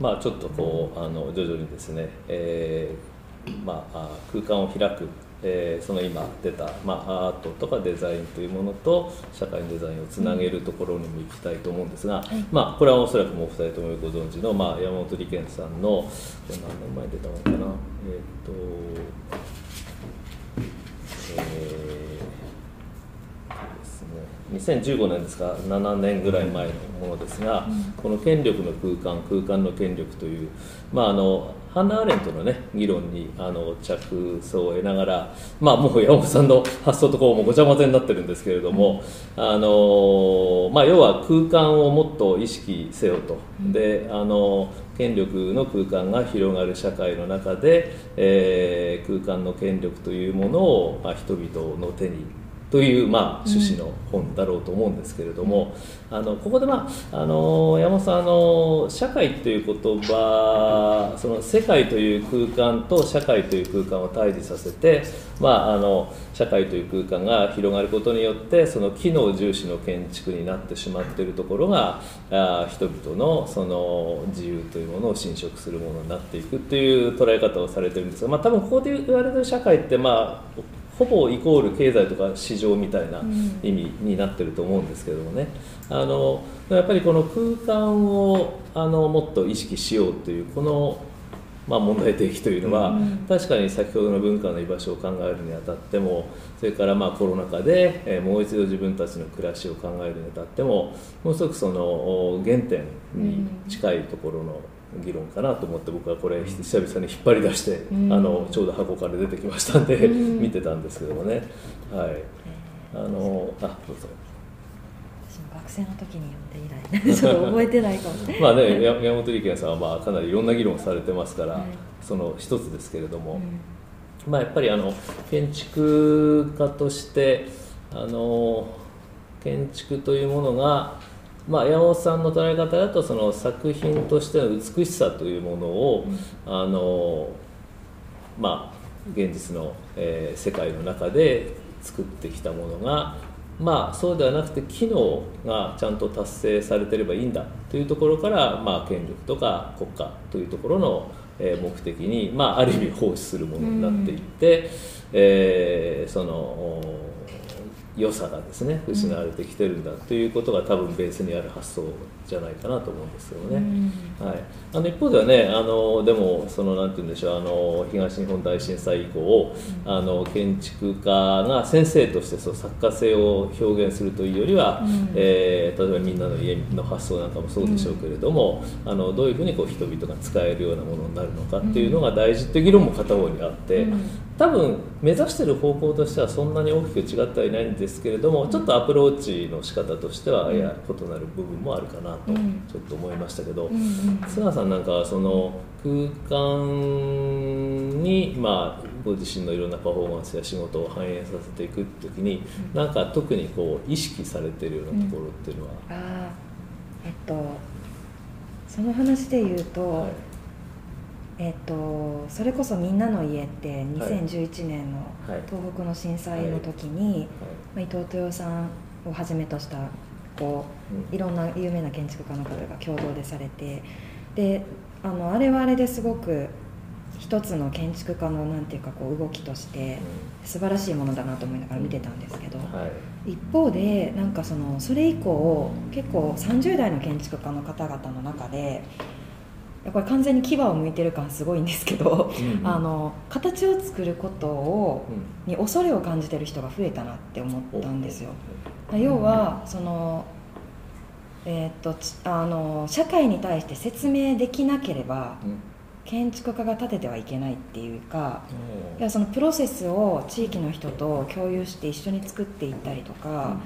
まあ、ちょっとこうあの徐々にですね、えーまあ、空間を開く、えー、その今出た、まあ、アートとかデザインというものと社会のデザインをつなげるところにも行きたいと思うんですが、うん、まあ、これはおそらくもうお二人ともご存知の、まあ、山本理研さんの何年前に出たのかな。えっ、ー、とえー2015年ですか7年ぐらい前のものですが、うん、この権力の空間空間の権力という、まあ、あのハンナ・アーレントの、ね、議論にあの着想を得ながら、まあ、もう山本さんの発想とこうもごちゃ混ぜになってるんですけれども、うん、あのまあ、要は空間をもっと意識せよと。であの権力の空間が広がる社会の中で、えー、空間の権力というものを、まあ、人々の手にという、まあ、趣旨の本だろうと思うんですけれども、うん、あのここで、まあ、あの山本さんあの社会という言葉その世界という空間と社会という空間を対峙させて、まあ、あの社会という空間が広がることによってその機能重視の建築になってしまっているところがあ人々のその自由というものを侵食するものになっていくという捉え方をされてるんですが、まあ、多分ここで言われてる社会って、まあ、ほぼイコール経済とか市場みたいな意味になってると思うんですけどもね、あのやっぱりこの空間をあのもっと意識しようというこの、まあ、問題提起というのは、うん、確かに先ほどの文化の居場所を考えるにあたってもそれからまあコロナ禍で、えもう一度自分たちの暮らしを考えるにあたってももうすごくその原点に近いところの議論かなと思って僕はこれ久々に引っ張り出して、うん、あのちょうど箱から出てきましたんで、うん、見てたんですけどもね。はい。あのあどうぞ。私も学生の時に読んで以来 ちょっと覚えてないかも。まあね山本理研さんはまあかなりいろんな議論されてますから、はい、その一つですけれども、うん、まあやっぱりあの建築家としてあの建築というものがまあ、山本さんの捉え方だとその作品としての美しさというものを、うん、あのまあ、現実の、えー、世界の中で作ってきたものが、まあ、そうではなくて機能がちゃんと達成されてればいいんだというところから、まあ、権力とか国家というところの、えー、目的に、まあ、ある意味奉仕するものになっていって、うん、えー、その良さがですね失われてきてるんだということが多分ベースにある発想じゃないかなと思うんですよね。うん、はい、あの一方ではねあのでもそのなんて言うんでしょうあの東日本大震災以降、うん、あの建築家が先生としてそう作家性を表現するというよりは、うん、えー、例えばみんなの家の発想なんかもそうでしょうけれども、あのどういうふうにこう人々が使えるようなものになるのかっていうのが大事っていう議論も片方にあって、多分目指してる方向としてはそんなに大きく違ってはいないんですけれどもちょっとアプローチの仕方としてはや異なる部分もあるかなとちょっと思いましたけど、菅さんなんかはその空間に、まあ、ご自身のいろんなパフォーマンスや仕事を反映させていく時に、うなんか特にこう意識されてるようなところっていうのは、うん、あえっとその話で言うと、はいえっと、それこそ「みんなの家」って2011年の東北の震災の時に、まあ、伊藤豊さんをはじめとしたこういろんな有名な建築家の方が共同でされてであのあれはあれですごく一つの建築家のなんていうかこう動きとして素晴らしいものだなと思いながら見てたんですけど、一方でなんかそのそれ以降結構30代の建築家の方々の中でこれ完全に牙を向いてる感すごいんですけど、うんうん、あの形を作ることを、に恐れを感じてる人が増えたなって思ったんですよ。要はそのえー、っとあの社会に対して説明できなければ、建築家が建ててはいけないっていうか、いやそのプロセスを地域の人と共有して一緒に作っていったりとか、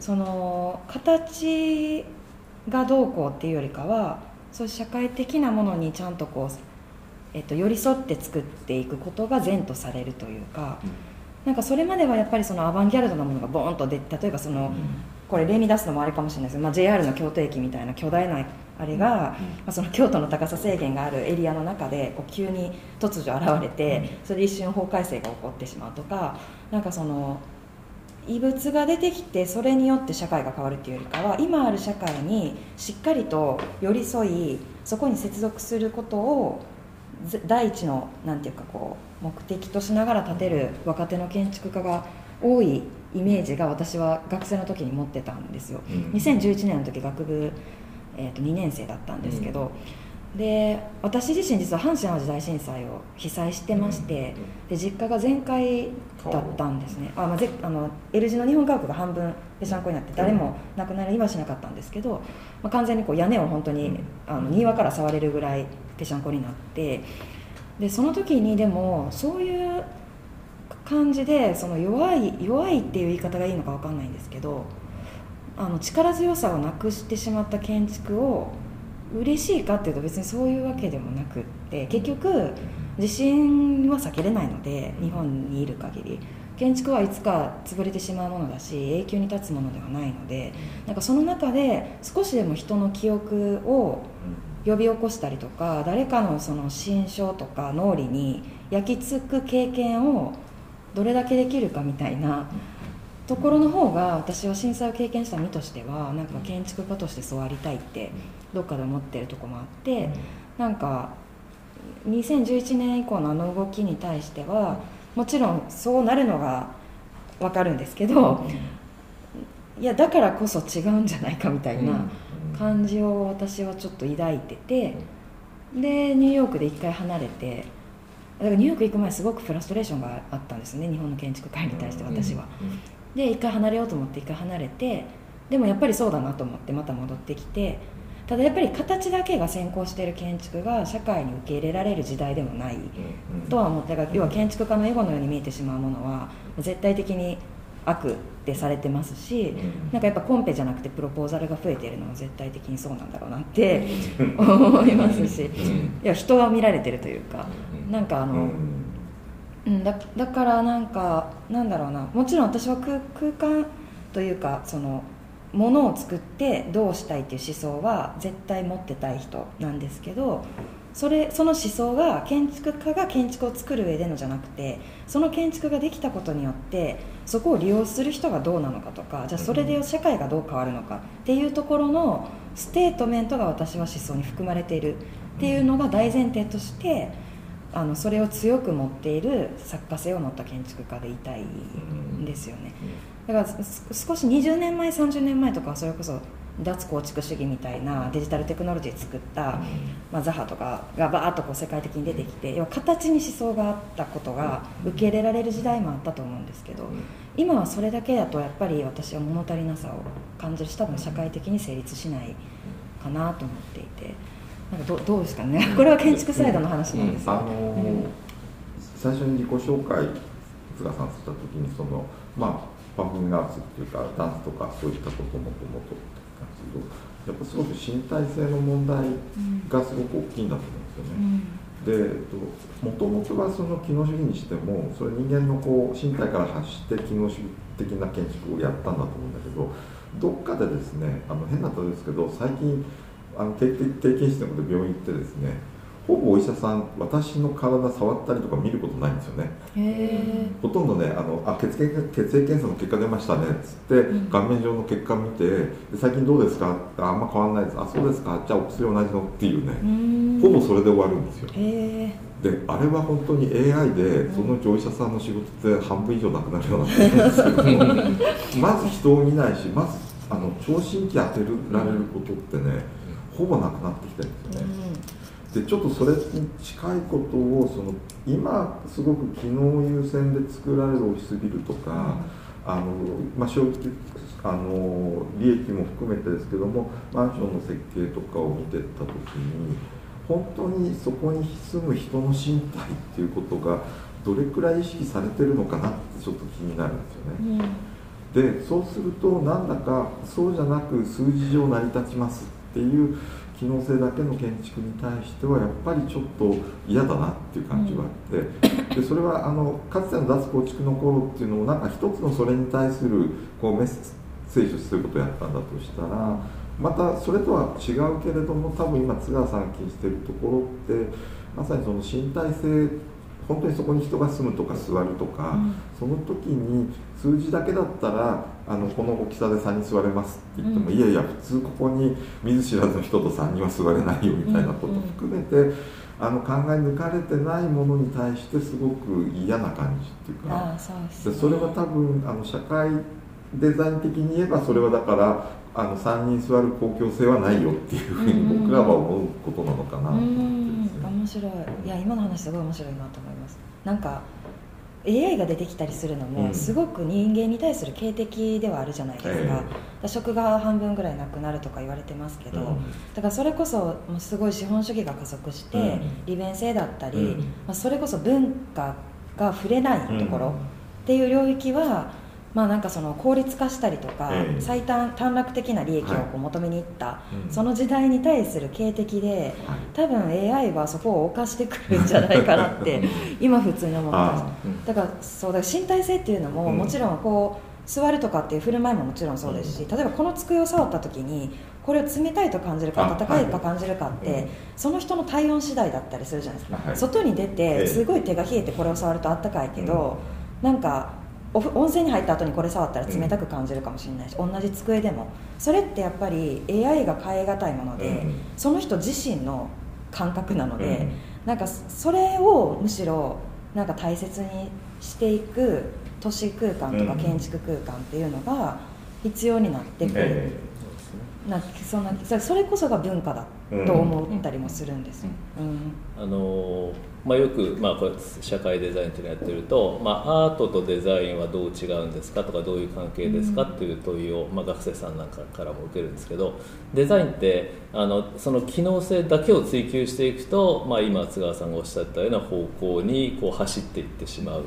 その形がどうこうっていうよりかはそういう社会的なものにちゃんとこう、えっと、寄り添って作っていくことが善とされるというか、うん、なんかそれまではやっぱりそのアバンギャルドなものがボーンとで例えばその、うん、これ例に出すのもあれかもしれないです。けど、まあ、JR の京都駅みたいな巨大なあれが、うん、まあ、その京都の高さ制限があるエリアの中でこう急に突如現れて、それで一瞬法改正が起こってしまうとかなんかその異物が出てきてそれによって社会が変わるっていうよりかは今ある社会にしっかりと寄り添いそこに接続することを第一のなんていうかこう目的としながら建てる若手の建築家が多いイメージが私は学生の時に持ってたんですよ、うん、2011年の時学部、えー、と2年生だったんですけど、うんで私自身実は阪神・淡路大震災を被災してまして、で実家が全壊だったんですね。あ、まあ、ぜあの L 字の日本家屋が半分ぺしゃんこになって誰も亡くなりはしなかったんですけど、まあ、完全にこう屋根を本当にあの庭から触れるぐらいぺしゃんこになってでその時にでもそういう感じでその弱い弱いっていう言い方がいいのか分かんないんですけどあの力強さをなくしてしまった建築を嬉しいかっていうと別にそういうわけでもなくって結局地震は避けれないので日本にいる限り。建築はいつか潰れてしまうものだし永久に立つものではないのでなんかその中で少しでも人の記憶を呼び起こしたりとか誰かのその心象とか脳裏に焼き付く経験をどれだけできるかみたいなところの方が私は震災を経験した身としてはなんか建築家としてそうありたいってどっかで思ってるとこもあってなんか2011年以降のあの動きに対してはもちろんそうなるのが分かるんですけどいやだからこそ違うんじゃないかみたいな感じを私はちょっと抱いててでニューヨークで一回離れてだからニューヨーク行く前すごくフラストレーションがあったんですね日本の建築界に対して私は。で一回離れようと思って一回離れてでもやっぱりそうだなと思ってまた戻ってきてただやっぱり形だけが先行している建築が社会に受け入れられる時代でもないとは思ってだから要は建築家のエゴのように見えてしまうものは絶対的に悪ってされてますし、なんかやっぱコンペじゃなくてプロポーザルが増えているのは絶対的にそうなんだろうなって 思いますしいや人は見られてるというかなんかあの、うん、だだからなんかなんだろうな。もちろん私は空空間というかそのものを作ってどうしたいっていう思想は絶対持ってたい人なんですけどそれその思想が建築家が建築を作る上でのじゃなくてその建築ができたことによってそこを利用する人がどうなのかとかじゃあそれで社会がどう変わるのかっていうところのステートメントが私は思想に含まれているっていうのが大前提としてあのそれを強く持っている作家性を持った建築家でいたいんですよね。だから少し20年前30年前とかはそれこそ脱構築主義みたいなデジタルテクノロジー作った、まあ、ザハとかがバーッとこう世界的に出てきて要は形に思想があったことが受け入れられる時代もあったと思うんですけど今はそれだけだとやっぱり私は物足りなさを感じるし多分社会的に成立しないかなと思っていてなんかどどうですかね。これは建築サイドの話なんですあのー、最初に自己紹介菅さんした時にそのまあパフォーミングアーツっていうかダンスとかそういったこともともとけどやっぱすごく身体性の問題がすごく大きいんだと思うんですよね。でもともとはその機能主義にしてもそれ人間のこう身体から発して機能主義的な建築をやったんだと思うんだけどどっかでですねあの変な例えですけど最近あの定期室で病院行ってですねほぼお医者さん私の体触ったりとか見ることないんですよね。ほとんどねあのあ血液血液検査の結果出ましたねっつって、うん、顔面上の結果見て最近どうですか？あんま変わらないです。あそうですか？じゃあお薬同じの？っていうね。ほぼそれで終わるんですよ。であれは本当に AI でそのうちお医者さんの仕事って半分以上なくなるような気がする。ん。ですけどまず人を見ないしまずあの聴診器当てられることってねほぼなくなってきてるんですよね、うん。でちょっとそれに近いことをその今すごく機能優先で作られるオフィスビルとか、あのまあ、正直あの利益も含めてですけどもマンションの設計とかを見てった時に本当にそこに住む人の身体っていうことがどれくらい意識されてるのかなってちょっと気になるんですよね。うん、でそうするとなんだかそうじゃなく数字上成り立ちますっていう機能性だけの建築に対してはやっぱりちょっと嫌だなっていう感じがあって、でそれはあのかつての脱構築の頃っていうのもなんか一つのそれに対するこうメッセージをすることをやったんだとしたらまたそれとは違うけれども多分今津川さん気にしてるところってまさにその身体性本当にそこに人が住むとか座るとか、うん、その時に数字だけだったらあのこの大きさで3人座れますって言っても、うん、いやいや普通ここに見ず知らずの人と3人は座れないよみたいなこと含めて、あの考え抜かれてないものに対してすごく嫌な感じっていうか。そ、ね、それは多分あの社会デザイン的に言えばそれはだからあの3人座る公共性はないよっていうふうに僕らは思うことなのかなと思って、面白い。いや今の話すごい面白いなとなんか AI が出てきたりするのもすごく人間に対する警笛ではあるじゃないですか、うん、職が半分ぐらいなくなるとか言われてますけど、うん、だからそれこそすごい資本主義が加速して、うん、利便性だったり、まあ、それこそ文化が触れないところっていう領域はまあ、なんかその効率化したりとか、えー、最短短絡的な利益をこう求めにいった、はい、その時代に対する警笛で、多分 AI はそこを犯してくるんじゃないかなって 今普通に思ってますだからそうだ身体性っていうのも、もちろんこう座るとかっていう振る舞いももちろんそうですし、例えばこの机を触った時にこれを冷たいと感じるか温かい。か感じるかって、その人の体温次第だったりするじゃないですか、はい、外に出てすごい手が冷えてこれを触ると温かいけど、なんか温泉に入った後にこれ触ったら冷たく感じるかもしれないし、うん、同じ机でも。それってやっぱり AI が変え難いもので、うん、その人自身の感覚なので、うん、なんかそれをむしろなんか大切にしていく都市空間とか建築空間っていうのが必要になってくる、うん、なんかそんなそれこそが文化だと思ったりもするんですよ。あのーまあ、よく、まあ、これ社会デザインっていうのやってると、まあ、アートとデザインはどう違うんですかとかどういう関係ですかっていう問いを、まあ、学生さんなんかからも受けるんですけどデザインってあのその機能性だけを追求していくと、まあ、今津川さんがおっしゃったような方向にこう走っていってしまう、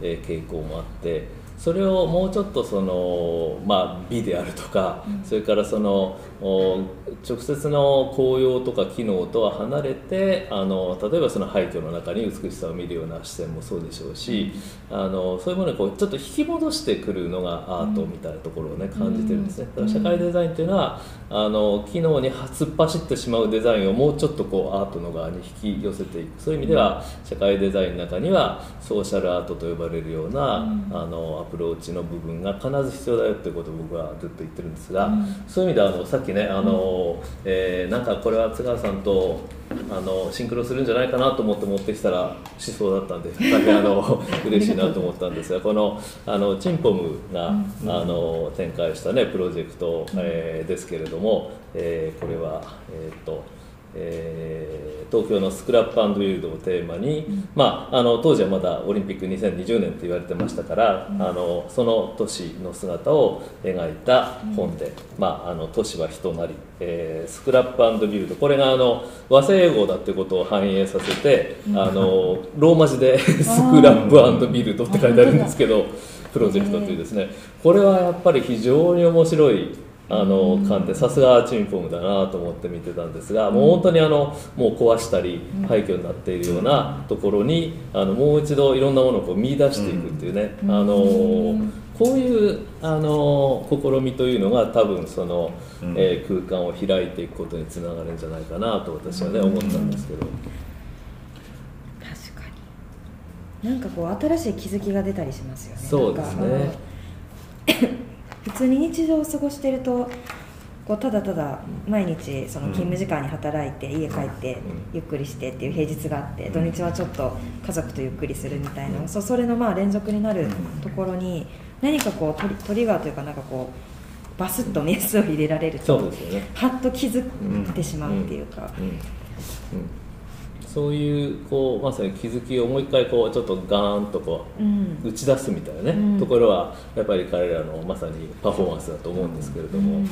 えー、傾向もあって。それをもうちょっとその、まあ、美であるとか、うん、それからその直接の効用とか機能とは離れてあの例えばその廃墟の中に美しさを見るような視線もそうでしょうし、うん、あのそういうものにこうちょっと引き戻してくるのがアートみたいなところをね、感じてるんですね。だから社会デザインというのはあの機能に突っ走ってしまうデザインをもうちょっとこうアートの側に引き寄せていく。そういう意味では社会デザインの中にはソーシャルアートと呼ばれるような、あのアプローチの部分が必ず必要だよっていうことを僕はずっと言ってるんですが、うん、そういう意味ではあのさっきねあの、えー、なんかこれは津川さんとあのシンクロするんじゃないかなと思って持ってきたらしそうだったんで大変あの 嬉しいなと思ったんですがこのあのチンポムが、うん、あの展開したねプロジェクト、えー、ですけれども、えー、これはえっ、とえー、東京のスクラップビルドをテーマに、うん、まあ、あの当時はまだオリンピック2020年と言われてましたから、うん、あのその都市の姿を描いた本で「まあ、あの都市は人なり」えー、スクラップビルドこれがあの和製英語だってことを反映させて、あのローマ字で 「スクラップビルド」って書いてあるんですけどプロジェクトというですね。これはやっぱり非常に面白い。あの観点さすがチンポムだなと思って見てたんですがもう本当にあのもう壊したり廃墟になっているようなところにあのもう一度いろんなものをこう見出していくっていうね、あのこういうあの試みというのが多分その、えー、空間を開いていくことにつながるんじゃないかなと私はね思ったんですけど。確かに。なんかこう新しい気づきが出たりしますよね。そうですね普通に日常を過ごしてるとこうただただ毎日その勤務時間に働いて家帰ってゆっくりしてっていう平日があって土日はちょっと家族とゆっくりするみたいなそそれのまあ連続になるところに何かこうトリトリガーというかなんかこうバスッとメスを入れられると、ね、はっと気づいてしまうっていうか。そういうこうまさに気づきをもう一回こうちょっとガーンとこう、うん、打ち出すみたいなね、うん、ところはやっぱり彼らのまさにパフォーマンスだと思うんですけれども、うん。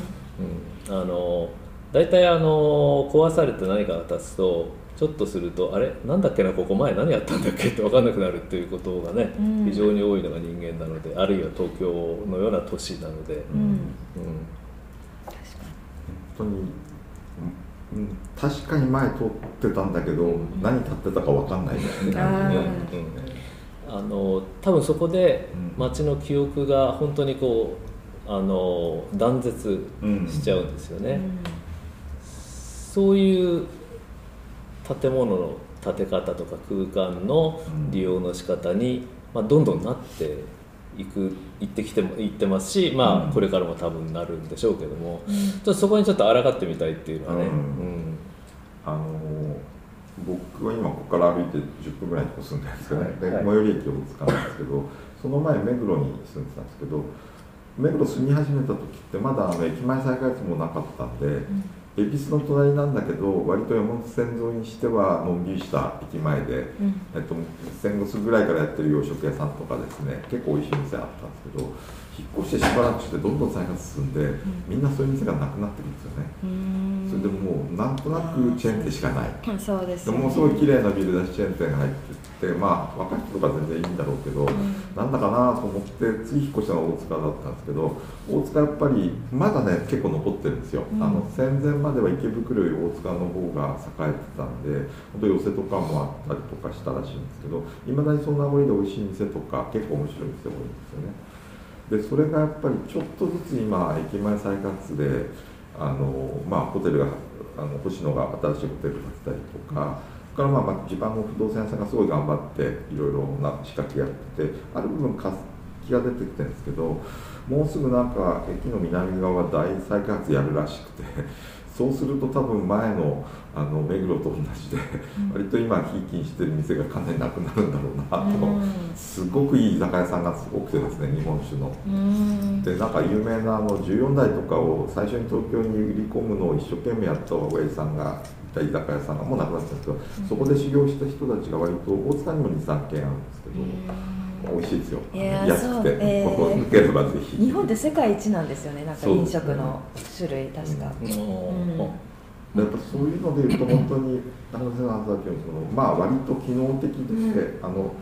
あの大体あの壊されて何かが立つとちょっとするとあれ？なんだっけなここ前何やったんだっけって分かんなくなるっていうことがね、非常に多いのが人間なのであるいは東京のような都市なので。うん。本当にうん、確かに前通ってたんだけど、うん、何立ってたか分かんないですね、あの多分そこで街の記憶が本当にこうあの断絶しちゃうんですよね、うん、そういう建物の建て方とか空間の利用の仕方に、まあ、どんどんなっていく行ってきても行ってますし、まあ、これからも多分なるんでしょうけども、うん、ちょっとそこにちょっと抗ってみたいっていうのはね。うん、あの僕は今ここから歩いて10分ぐらいに住んでるんですけどね、はい、最寄り駅を使うんですけどその前目黒に住んでたんですけど目黒住み始めた時ってまだあの駅前再開発もなかったんで、うん恵比寿の隣なんだけど割と山手線沿いにしてはのんびりした駅前で、うん、えっと、戦後すぐぐらいからやってる洋食屋さんとかですね結構美味しい店あったんですけど引っ越してしばらくしてどんどん再発進んで、うん、みんなそういう店がなくなってるんですよね。それでもうなんとなくチェーン店しかない、そうです、ね、もうすごい綺麗なビルだしチェーン店が入っててまあ若い人とか全然いいんだろうけど、うん、なんだかなと思って次引っ越したのが大塚だったんですけど大塚やっぱりまだね結構残ってるんですよ、うん、あの戦前までは池袋より大塚の方が栄えてたんで本当寄せとかもあったりとかしたらしいんですけどいまだにそんな名残で美味しい店とか結構面白い店多いんですよね。でそれがやっぱりちょっとずつ今駅前再活であの、まあ、ホテルがあの星野が新しいホテル建てたりとか。からまあまあ地盤の不動産屋さんがすごい頑張っていろいろな仕掛けやっててある部分活気が出てきてるんですけどもうすぐなんか駅の南側は大再開発やるらしくて そうすると多分前のあの目黒と同じで、うん、割と今ひいきにしてる店がかなりなくなるんだろうなと、うん、すごくいい居酒屋さんが多くてですね日本酒の。うん、でなんか有名なあの14代とかを最初に東京に売り込むのを一生懸命やった親父さんがいた居酒屋さんがもうなくなっちゃった。ん。ですけど、そこで修行した人たちが割と大塚にも23軒あるんですけど。美味しいですよ、安くて、えー、ここ抜ければぜひ。日本って世界一なんですよねなんか飲食の種類、確か、うん、やっぱそういうのでいうと本当に中野先生の話だけどそのまあ割と機能的で、うん、あの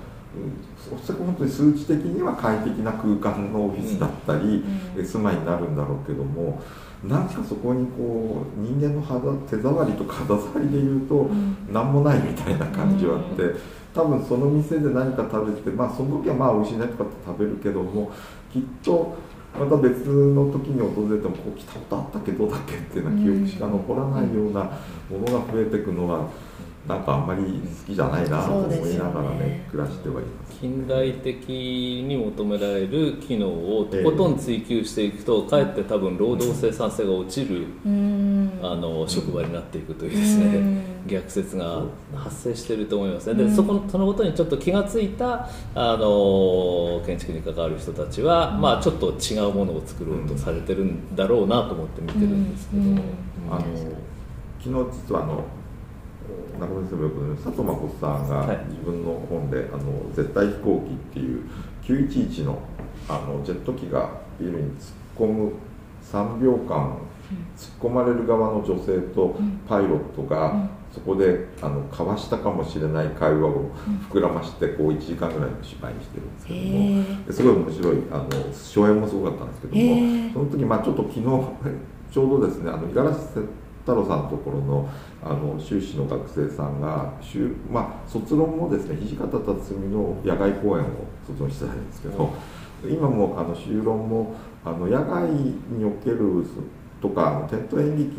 おそらく本当に数値的には快適な空間のオフィスだったり、うん、住まいになるんだろうけどもなんかそこにこう人間の肌手触りとか肌触りでいうと何もないみたいな感じはあって。多分その店で何か食べてまあその時はまあ美味しいねとかって食べるけどもきっとまた別の時に訪れてもこう来たことあったけどだっけっていうような記憶しか残らないようなものが増えていくのはなんかあんまり好きじゃないなと思いながらね、ね、暮らしてはいます。近代的に求められる機能をとことん追求していくと、かえって多分労働生産性が落ちる、あの職場になっていくというですね、逆説が発生していると思いますね。でそこそのことにちょっと気が付いたあの建築に関わる人たちは、まあちょっと違うものを作ろうとされてるんだろうなと思って見てるんですけど。も。あの昨日実はあの中村先生佐藤誠さんが自分の本で「あの絶対飛行機」っていう911のあのジェット機がビルに突っ込む3秒間突っ込まれる側の女性とパイロットがそこであの交わしたかもしれない会話を膨らましてこう1時間ぐらいの芝居にしてるんですけども。すごい面白いあの初演もすごかったんですけどもその時まあちょっと昨日ちょうどですねあの五十嵐太郎さんのところのあの修士の学生さんが、まあ、卒論もですね土方辰巳の野外講演を卒論してたんですけど、今もあの修論もあの野外におけるとかテント演劇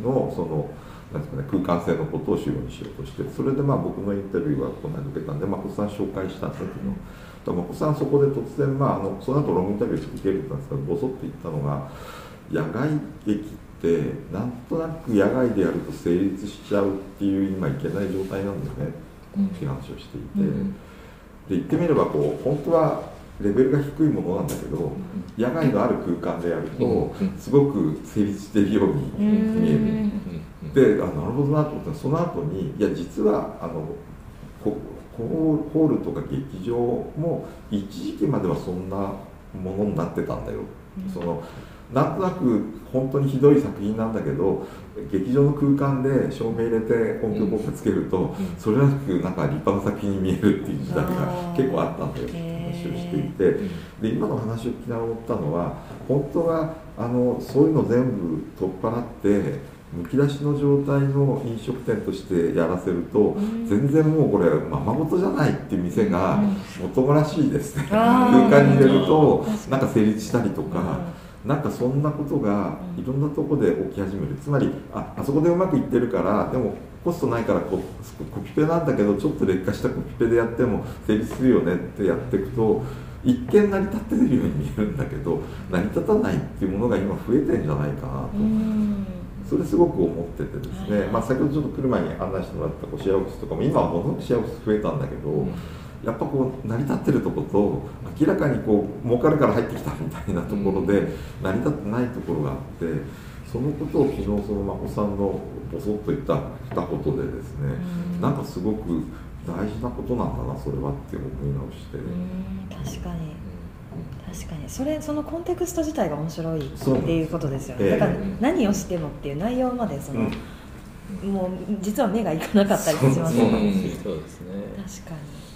のそのなんですかね、空間性のことを主要にしようとしてそれでまあ僕のインタビューはこんなに受けたんで誠さん紹介したんですけど誠さんそこで突然、まあ、あのその後ロングインタビュー受けるって言ったんですけどボソって言ったのが野外劇ってなんとなく野外でやると成立しちゃうっていう今いけない状態なんだよね、うん、っていう話をしていて、うん、で言ってみればこう本当はレベルが低いものなんだけど、うん、野外のある空間でやると、すごく成立しているように見える、であなるほどなと思った。らその後にいや実はあのホールとか劇場も一時期まではそんなものになってたんだよ、そのなんとなく本当にひどい作品なんだけど劇場の空間で照明入れて音響効果つけると、それらしくなんか立派な作品に見えるっていう時代が結構あったんだよって話をしていて。で今の話を聞きながら思ったのは本当はあのそういうの全部取っ払ってむき出しの状態の飲食店としてやらせると、全然もうこれままごとじゃないっていう店がもともらしいですね、空間に入れるとなんか成立したりとか。なんかそんなことがいろんなとこで起き始める。つまりああそこでうまくいってるからでもコストないからココピペなんだけどちょっと劣化したコピペでやっても成立するよねってやっていくと一見成り立ってるように見えるんだけど成り立たないっていうものが今増えてんじゃないかなと。それすごく思っててですね、まあ、先ほどちょっと来る前に案内してもらったこうシェアオフィスとかも今はものすごくシェアオフィス増えたんだけど、うん、やっぱこう成り立ってるとこと明らかにこう儲かるから入ってきたみたいなところで成り立ってないところがあってそのことを昨日その眞子さんのぼそっと言ったたことでですね、うん、なんかすごく大事なことなんだなそれはって思い直して。確かに。確かに。それそのコンテクスト自体が面白いっていうことですよね、だから何をしてもっていう内容までその、うん、もう実は目がいかなかったりしますもん。ねそうですね。確かに